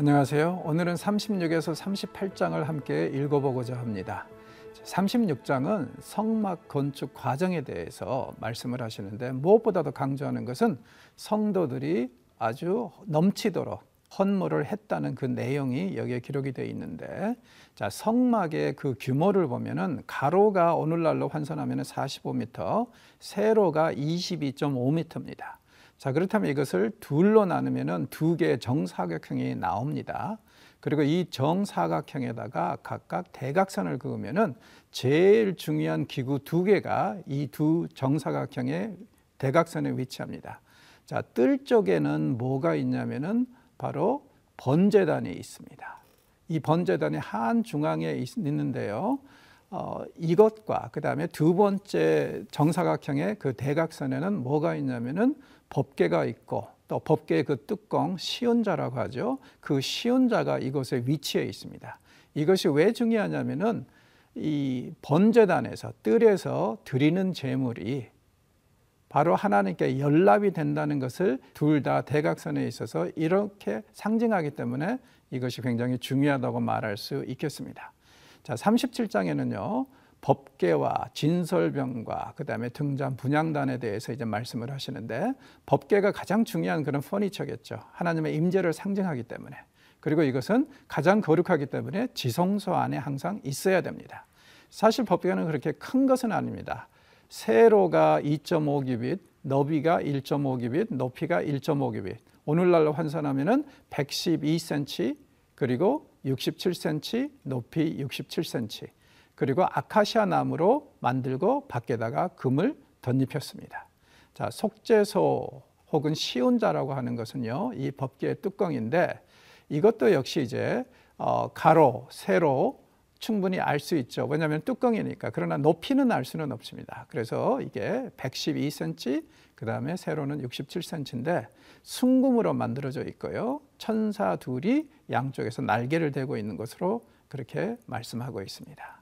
안녕하세요. 오늘은 36에서 38장을 함께 읽어보고자 합니다. 36장은 성막 건축 과정에 대해서 말씀을 하시는데 무엇보다도 강조하는 것은 성도들이 아주 넘치도록 헌물을 했다는 그 내용이 여기에 기록이 되어 있는데 자 성막의 그 규모를 보면은 가로가 오늘날로 환산하면 45m, 세로가 22.5m입니다. 자 그렇다면 이것을 둘로 나누면은 두 개의 정사각형이 나옵니다. 그리고 이 정사각형에다가 각각 대각선을 그으면은 제일 중요한 기구 두 개가 이 두 정사각형의 대각선에 위치합니다. 자, 뜰 쪽에는 뭐가 있냐면은 바로 번제단이 있습니다. 이 번제단이 한 중앙에 있는데요. 어, 이것과 그 다음에 두 번째 정사각형의 그 대각선에는 뭐가 있냐면은 법계가 있고 또 법계의 그 뚜껑 시온자라고 하죠. 그 시온자가 이곳에 위치해 있습니다. 이것이 왜 중요하냐면은 이 번제단에서 뜰에서 드리는 제물이 바로 하나님께 연락이 된다는 것을 둘 다 대각선에 있어서 이렇게 상징하기 때문에 이것이 굉장히 중요하다고 말할 수 있겠습니다. 자, 37장에는요. 법계와 진설병과 그다음에 등잔 분양단에 대해서 이제 말씀을 하시는데 법계가 가장 중요한 그런 퍼니처겠죠. 하나님의 임재를 상징하기 때문에. 그리고 이것은 가장 거룩하기 때문에 지성소 안에 항상 있어야 됩니다. 사실 법계는 그렇게 큰 것은 아닙니다. 세로가 2.5기빗, 너비가 1.5기빗, 높이가 1.5기빗. 오늘날로 환산하면은 112cm 그리고 67cm, 높이 67cm. 그리고 아카시아 나무로 만들고 밖에다가 금을 덧입혔습니다. 자, 속죄소 혹은 시온자라고 하는 것은요, 이 법계의 뚜껑인데 이것도 역시 이제 어, 가로, 세로 충분히 알 수 있죠. 왜냐하면 뚜껑이니까. 그러나 높이는 알 수는 없습니다. 그래서 이게 112cm, 그 다음에 세로는 67cm인데 순금으로 만들어져 있고요. 천사 둘이 양쪽에서 날개를 대고 있는 것으로 그렇게 말씀하고 있습니다.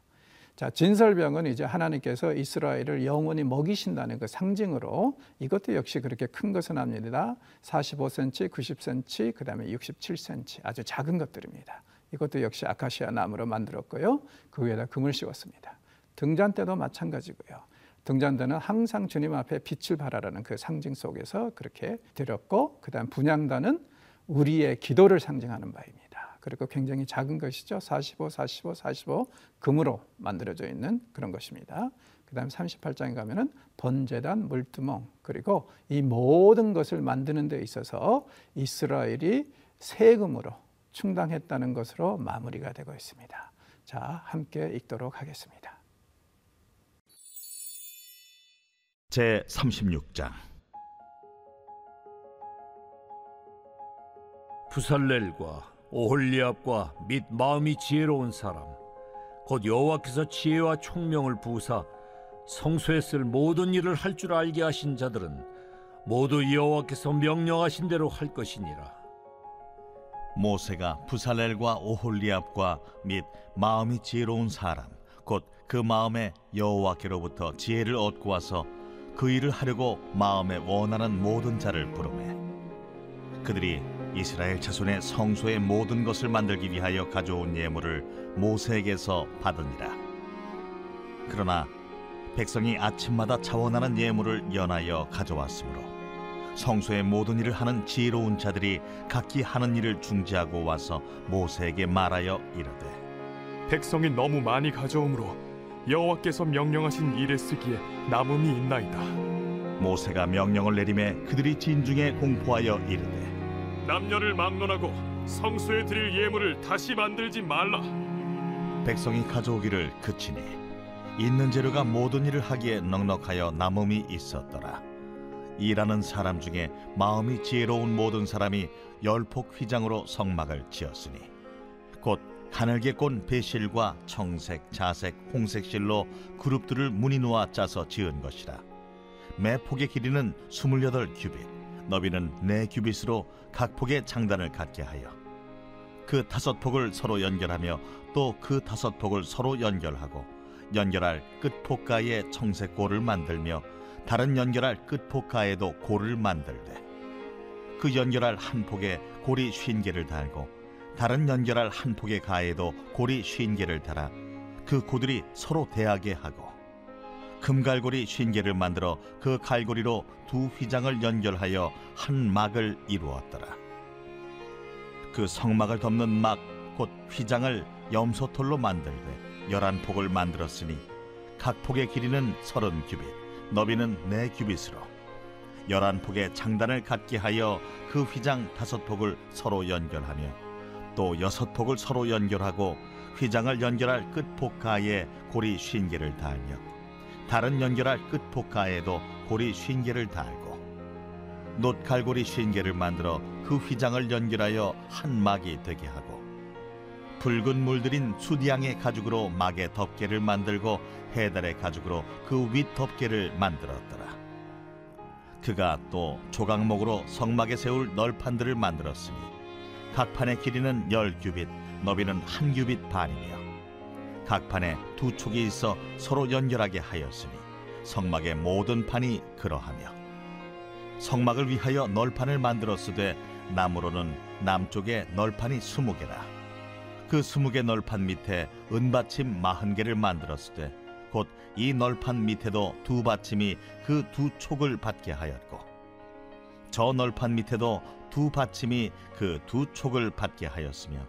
자, 진설병은 이제 하나님께서 이스라엘을 영원히 먹이신다는 그 상징으로 이것도 역시 그렇게 큰 것은 아닙니다. 45cm, 90cm, 그 다음에 67cm 아주 작은 것들입니다. 이것도 역시 아카시아 나무로 만들었고요. 그 위에다 금을 씌웠습니다. 등잔대도 마찬가지고요. 등잔대는 항상 주님 앞에 빛을 발하라는 그 상징 속에서 그렇게 드렸고, 그 다음 분양단은 우리의 기도를 상징하는 바입니다. 그리고 굉장히 작은 것이죠. 45, 45, 45 금으로 만들어져 있는 그런 것입니다. 그 다음에 38장에 가면은 번제단, 물두멍 그리고 이 모든 것을 만드는 데 있어서 이스라엘이 세금으로 충당했다는 것으로 마무리가 되고 있습니다. 자, 함께 읽도록 하겠습니다. 제 36장 부살렐과 오홀리압과 및 마음이 지혜로운 사람 곧 여호와께서 지혜와 총명을 부사 성소에 쓸 모든 일을 할 줄 알게 하신 자들은 모두 여호와께서 명령하신 대로 할 것이니라. 모세가 부살렐과 오홀리압과 및 마음이 지혜로운 사람 곧 그 마음에 여호와께로부터 지혜를 얻고 와서 그 일을 하려고 마음에 원하는 모든 자를 부르매. 그들이 이스라엘 자손의 성소의 모든 것을 만들기 위하여 가져온 예물을 모세에게서 받으니라. 그러나 백성이 아침마다 자원하는 예물을 연하여 가져왔으므로 성소의 모든 일을 하는 지혜로운 자들이 각기 하는 일을 중지하고 와서 모세에게 말하여 이르되 백성이 너무 많이 가져오므로 여호와께서 명령하신 일에 쓰기에 남음이 있나이다. 모세가 명령을 내림에 그들이 진중에 공포하여 이르되 남녀를 막론하고 성소에 드릴 예물을 다시 만들지 말라. 백성이 가져오기를 그치니 있는 재료가 모든 일을 하기에 넉넉하여 남음이 있었더라. 일하는 사람 중에 마음이 지혜로운 모든 사람이 열폭 휘장으로 성막을 지었으니 곧 하늘게 꼰 배실과 청색, 자색, 홍색 실로 그룹들을 무늬 놓아 짜서 지은 것이라. 매 폭의 길이는 스물여덟 규빗, 너비는 네 규빗으로 각 폭의 장단을 갖게 하여 그 다섯 폭을 서로 연결하며 또 그 다섯 폭을 서로 연결하고 연결할 끝폭가에 청색 골을 만들며 다른 연결할 끝폭가에도 골을 만들되 그 연결할 한 폭에 골이 쉰 개를 달고 다른 연결할 한 폭의 가에도 고리 쉰 개를 달아 그 고들이 서로 대하게 하고 금갈고리 쉰 개를 만들어 그 갈고리로 두 휘장을 연결하여 한 막을 이루었더라. 그 성막을 덮는 막 곧 휘장을 염소털로 만들되 열한 폭을 만들었으니 각 폭의 길이는 서른 규빗, 너비는 네 규빗으로 열한 폭의 장단을 갖게 하여 그 휘장 다섯 폭을 서로 연결하며 또 여섯 폭을 서로 연결하고 휘장을 연결할 끝 폭가에 고리 쉰 개를 달며 다른 연결할 끝 폭가에도 고리 쉰 개를 달고 놋 갈고리 쉰 개를 만들어 그 휘장을 연결하여 한 막이 되게 하고 붉은 물들인 수디양의 가죽으로 막의 덮개를 만들고 해달의 가죽으로 그 윗 덮개를 만들었더라. 그가 또 조각목으로 성막에 세울 널판들을 만들었으니 각 판의 길이는 열 규빗, 너비는 한 규빗 반이며 각 판에 두 촉이 있어 서로 연결하게 하였으니 성막의 모든 판이 그러하며 성막을 위하여 널판을 만들었으되 나무로는 남쪽에 널판이 스무 개라. 그 스무 개 널판 밑에 은받침 마흔 개를 만들었으되 곧 이 널판 밑에도 두 받침이 그 두 촉을 받게 하였고 저 널판 밑에도 두 받침이 그 두 촉을 받게 하였으며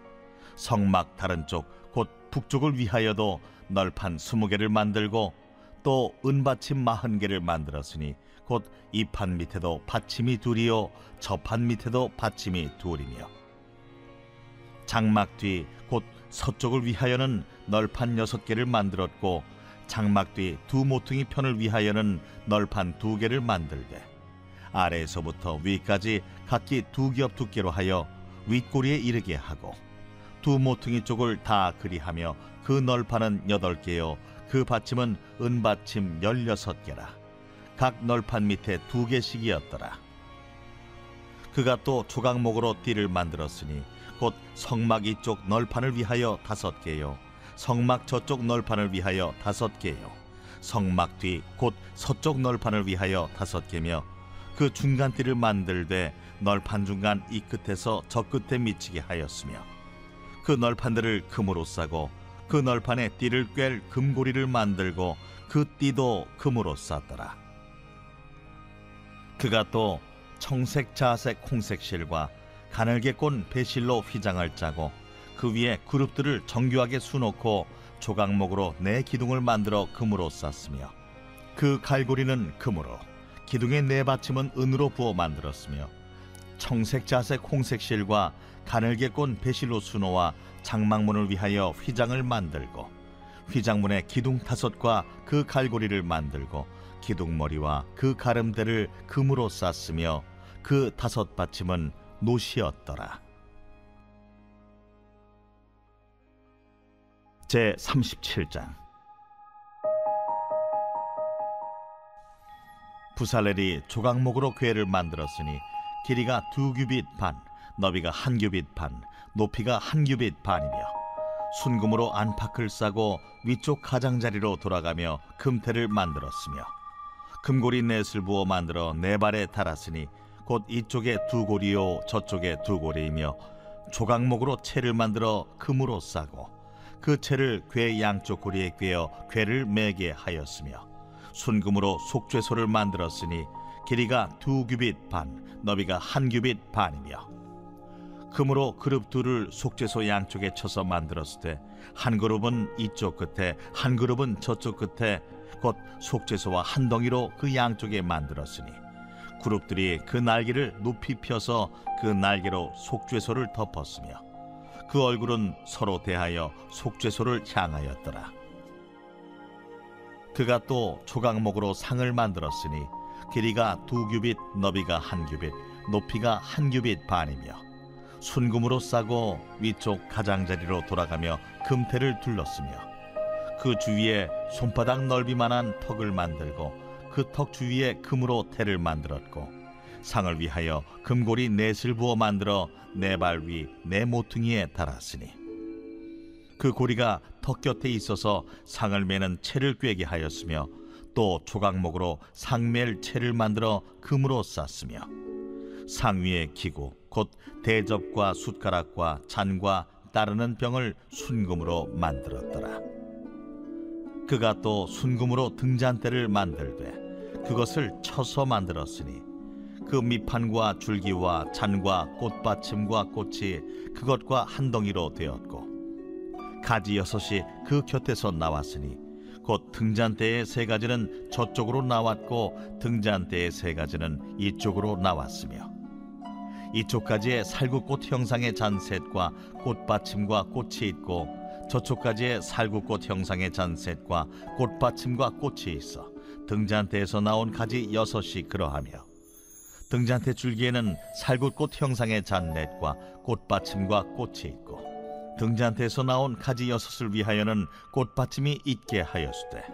성막 다른 쪽곧 북쪽을 위하여도 널판 스무 개를 만들고 또 은받침 마흔 개를 만들었으니 곧 이 판 밑에도 받침이 둘이요 저 판 밑에도 받침이 둘이며. 장막 뒤 곧 서쪽을 위하여는 널판 여섯 개를 만들었고 장막 뒤 두 모퉁이 편을 위하여는 널판 두 개를 만들되 아래에서부터 위까지 각기 두 겹 두께로 하여 윗꼬리에 이르게 하고 두 모퉁이 쪽을 다 그리하며 그 널판은 여덟 개요. 그 받침은 은받침 열여섯 개라. 각 널판 밑에 두 개씩이었더라. 그가 또 조각목으로 띠를 만들었으니 곧 성막 이쪽 널판을 위하여 다섯 개요. 성막 저쪽 널판을 위하여 다섯 개요. 성막 뒤 곧 서쪽 널판을 위하여 다섯 개며 그 중간 띠를 만들되 널판 중간 이 끝에서 저 끝에 미치게 하였으며 그 널판들을 금으로 싸고 그 널판에 띠를 꿰 금고리를 만들고 그 띠도 금으로 쌌더라. 그가 또 청색 자색 홍색 실과 가늘게 꼰 배실로 휘장을 짜고 그 위에 그룹들을 정교하게 수놓고 조각목으로 네 기둥을 만들어 금으로 쌌으며 그 갈고리는 금으로 기둥의 네 받침은 은으로 부어 만들었으며 청색 자색 홍색 실과 가늘게 꼰 배실로 수놓아 장막문을 위하여 휘장을 만들고 휘장문의 기둥 다섯과 그 갈고리를 만들고 기둥머리와 그 가름대를 금으로 쌌으며 그 다섯 받침은 노시였더라. 제 37장 부살렐이 조각목으로 궤를 만들었으니 길이가 두 규빗 반, 너비가 한 규빗 반, 높이가 한 규빗 반이며 순금으로 안팎을 싸고 위쪽 가장자리로 돌아가며 금태를 만들었으며 금고리 넷을 부어 만들어 네 발에 달았으니 곧 이쪽에 두 고리요 저쪽에 두 고리이며 조각목으로 채를 만들어 금으로 싸고 그 채를 궤 양쪽 고리에 꿰어 궤를 매게 하였으며 순금으로 속죄소를 만들었으니 길이가 두 규빗 반, 너비가 한 규빗 반이며 금으로 그룹 둘을 속죄소 양쪽에 쳐서 만들었을 때 한 그룹은 이쪽 끝에 한 그룹은 저쪽 끝에 곧 속죄소와 한 덩이로 그 양쪽에 만들었으니 그룹들이 그 날개를 높이 펴서 그 날개로 속죄소를 덮었으며 그 얼굴은 서로 대하여 속죄소를 향하였더라. 그가 또 조각목으로 상을 만들었으니 길이가 두 규빗, 너비가 한 규빗, 높이가 한 규빗 반이며 순금으로 싸고 위쪽 가장자리로 돌아가며 금태를 둘렀으며 그 주위에 손바닥 넓이만한 턱을 만들고 그 턱 주위에 금으로 태를 만들었고 상을 위하여 금고리 넷을 부어 만들어 네 발 위 네 모퉁이에 달았으니 그 고리가 턱 곁에 있어서 상을 매는 채를 꿰게 하였으며 또 조각목으로 상멜 채를 만들어 금으로 쌌으며 상 위에 기구 곧 대접과 숟가락과 잔과 따르는 병을 순금으로 만들었더라. 그가 또 순금으로 등잔대를 만들되 그것을 쳐서 만들었으니 그 밑판과 줄기와 잔과 꽃받침과 꽃이 그것과 한 덩이로 되었고 가지 여섯이 그 곁에서 나왔으니 곧 등잔대의 세 가지는 저쪽으로 나왔고 등잔대의 세 가지는 이쪽으로 나왔으며 이쪽까지의 살구꽃 형상의 잔셋과 꽃받침과 꽃이 있고 저쪽까지의 살구꽃 형상의 잔셋과 꽃받침과 꽃이 있어 등잔대에서 나온 가지 여섯이 그러하며 등잔대 줄기에는 살구꽃 형상의 잔넷과 꽃받침과 꽃이 있고 등잔대에서 나온 가지 여섯을 위하여는 꽃받침이 있게 하였으되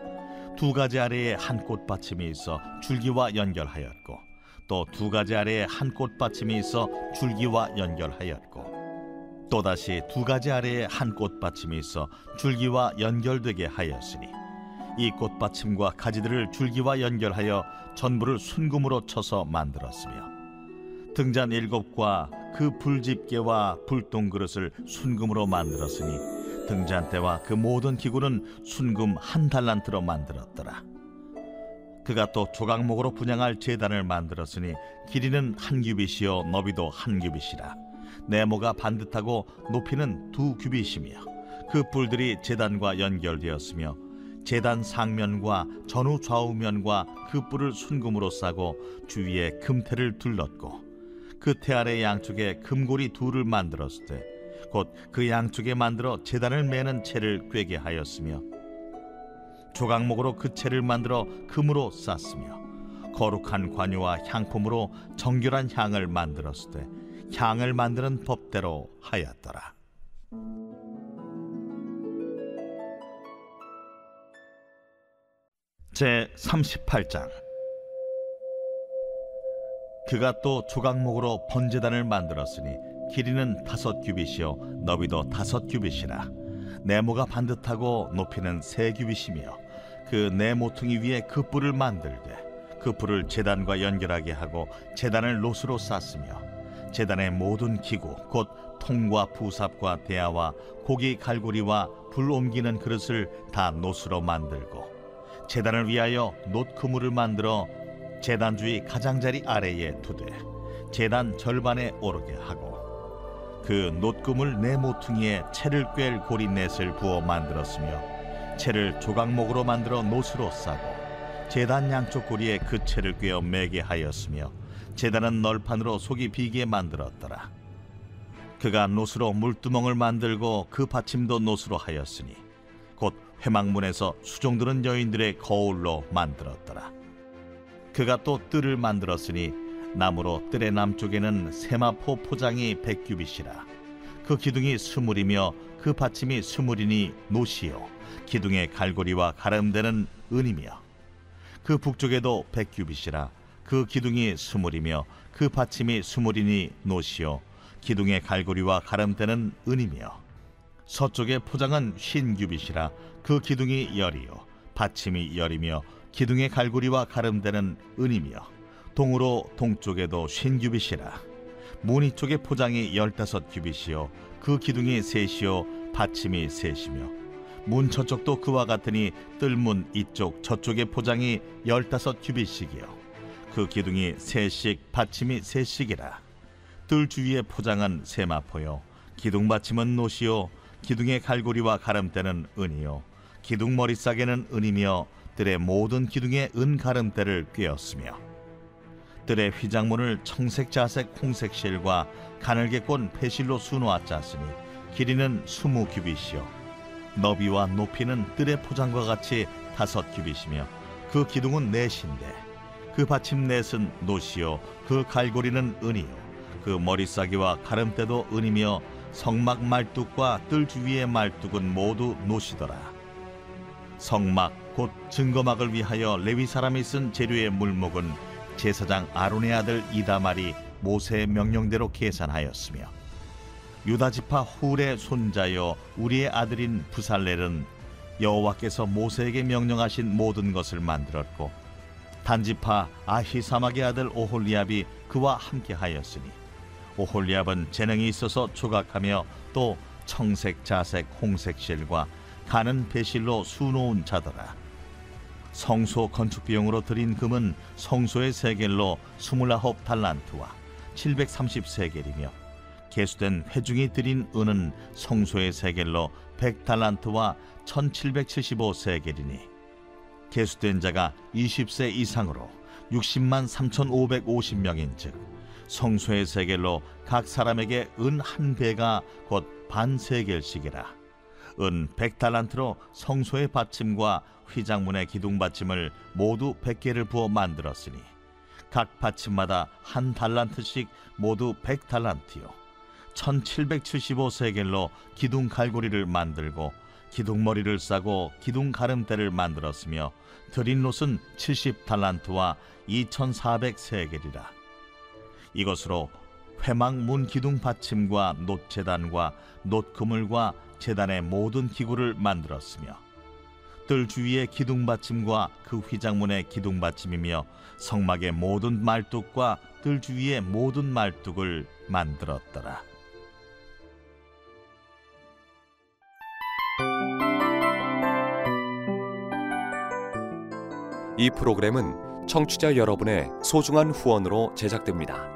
두 가지 아래에 한 꽃받침이 있어 줄기와 연결하였고 또 두 가지 아래에 한 꽃받침이 있어 줄기와 연결하였고 또다시 두 가지 아래에 한 꽃받침이 있어 줄기와 연결되게 하였으니 이 꽃받침과 가지들을 줄기와 연결하여 전부를 순금으로 쳐서 만들었으며 등잔 일곱과 그 불집게와 불똥 그릇을 순금으로 만들었으니 등잔대와 그 모든 기구는 순금 한 달란트로 만들었더라. 그가 또 조각목으로 분양할 제단을 만들었으니 길이는 한 규빗이요 너비도 한 규빗이라. 네모가 반듯하고 높이는 두 규빗이며 그 뿔들이 제단과 연결되었으며 제단 상면과 전후 좌우면과 그 뿔을 순금으로 싸고 주위에 금태를 둘렀고 그 태 아래 양쪽에 금고리 둘을 만들었을 때 곧 그 양쪽에 만들어 제단을 매는 채를 꿰게 하였으며 조각목으로 그 채를 만들어 금으로 쌌으며 거룩한 관유와 향품으로 정결한 향을 만들었을 때 향을 만드는 법대로 하였더라. 제 38장 그가 또 조각목으로 번제단을 만들었으니 길이는 다섯 규빗이요 너비도 다섯 규빗이라 네모가 반듯하고 높이는 세 규빗이며 그 네 모퉁이 위에 그 뿔을 만들되 그 뿔을 제단과 연결하게 하고 제단을 노수로 쌌으며 제단의 모든 기구 곧 통과 부삽과 대야와 고기 갈고리와 불 옮기는 그릇을 다 노수로 만들고 제단을 위하여 놋 그물을 만들어 제단 주위 가장자리 아래에 두되 제단 절반에 오르게 하고 그 놋금을 네 모퉁이에 채를 꿰 고리 넷을 부어 만들었으며 채를 조각목으로 만들어 놋으로 싸고 제단 양쪽 고리에 그 채를 꿰어 매게 하였으며 제단은 널판으로 속이 비게 만들었더라 그가 놋으로 물두멍을 만들고 그 받침도 놋으로 하였으니 곧 회막문에서 수종드는 여인들의 거울로 만들었더라. 그가 또 뜰을 만들었으니 나무로 뜰의 남쪽에는 세마포 포장이 백규빗이라. 그 기둥이 스물이며 그 받침이 스물이니 노시요. 기둥의 갈고리와 가름되는 은이며 그 북쪽에도 백규빗이라. 그 기둥이 스물이며 그 받침이 스물이니 노시요. 기둥의 갈고리와 가름되는 은이며 서쪽의 포장은 흰 규빗이라 그 기둥이 열이요 받침이 열이며 기둥의 갈고리와 가름되는 은이며 동으로 동쪽에도 흰 규빗이라 무늬 쪽의 포장이 열다섯 규빗이요. 그 기둥이 셋이요. 받침이 셋이며. 문 저쪽도 그와 같으니 뜰문 이쪽 저쪽의 포장이 열다섯 규빗씩이요. 그 기둥이 셋씩 받침이 셋씩이라. 뜰 주위의 포장은 세마포요. 기둥 받침은 노시요. 기둥의 갈고리와 가름대는 은이요. 기둥 머리싸개는 은이며 뜰의 모든 기둥에 은 가름대를 꿰었으며 뜰의 휘장문을 청색 자색 홍색 실과 가늘게 꼰 패실로 수놓아 짰으니 길이는 스무 규빗이요. 너비와 높이는 뜰의 포장과 같이 다섯 규빗이며 그 기둥은 넷인데 그 받침 넷은 노시요 그 갈고리는 은이요. 그 머리싸기와 가름대도 은이며 성막 말뚝과 뜰 주위의 말뚝은 모두 노시더라. 성막 곧 증거막을 위하여 레위 사람이 쓴 재료의 물목은 제사장 아론의 아들 이다말이 모세의 명령대로 계산하였으며 유다 지파 훌의 손자여 우리의 아들인 부살렐은 여호와께서 모세에게 명령하신 모든 것을 만들었고 단지파 아히사막의 아들 오홀리압이 그와 함께 하였으니 오홀리압은 재능이 있어서 조각하며 또 청색, 자색, 홍색 실과 가는 배실로 수놓은 자더라. 성소 건축 비용으로 들인 금은 성소의 세겔로 29 달란트와 730세겔이며 개수된 회중이 들인 은은 성소의 세겔로 100 달란트와 1775세겔이니 개수된 자가 20세 이상으로 60만 3,550명인 즉 성소의 세겔로 각 사람에게 은 한 배가 곧 반 세겔씩이라 은 100달란트로 성소의 받침과 휘장문의 기둥 받침을 모두 100개를 부어 만들었으니 각 받침마다 한 달란트씩 모두 100달란트요. 1775세겔로 기둥 갈고리를 만들고 기둥머리를 싸고 기둥 가름대를 만들었으며 드린 롯은 70달란트와 2400세겔이라. 이것으로 회막 문 기둥 받침과 놋 재단과 놋 그물과 재단의 모든 기구를 만들었으며 뜰 주위의 기둥 받침과 그 휘장문의 기둥 받침이며 성막의 모든 말뚝과 뜰 주위의 모든 말뚝을 만들었더라. 이 프로그램은 청취자 여러분의 소중한 후원으로 제작됩니다.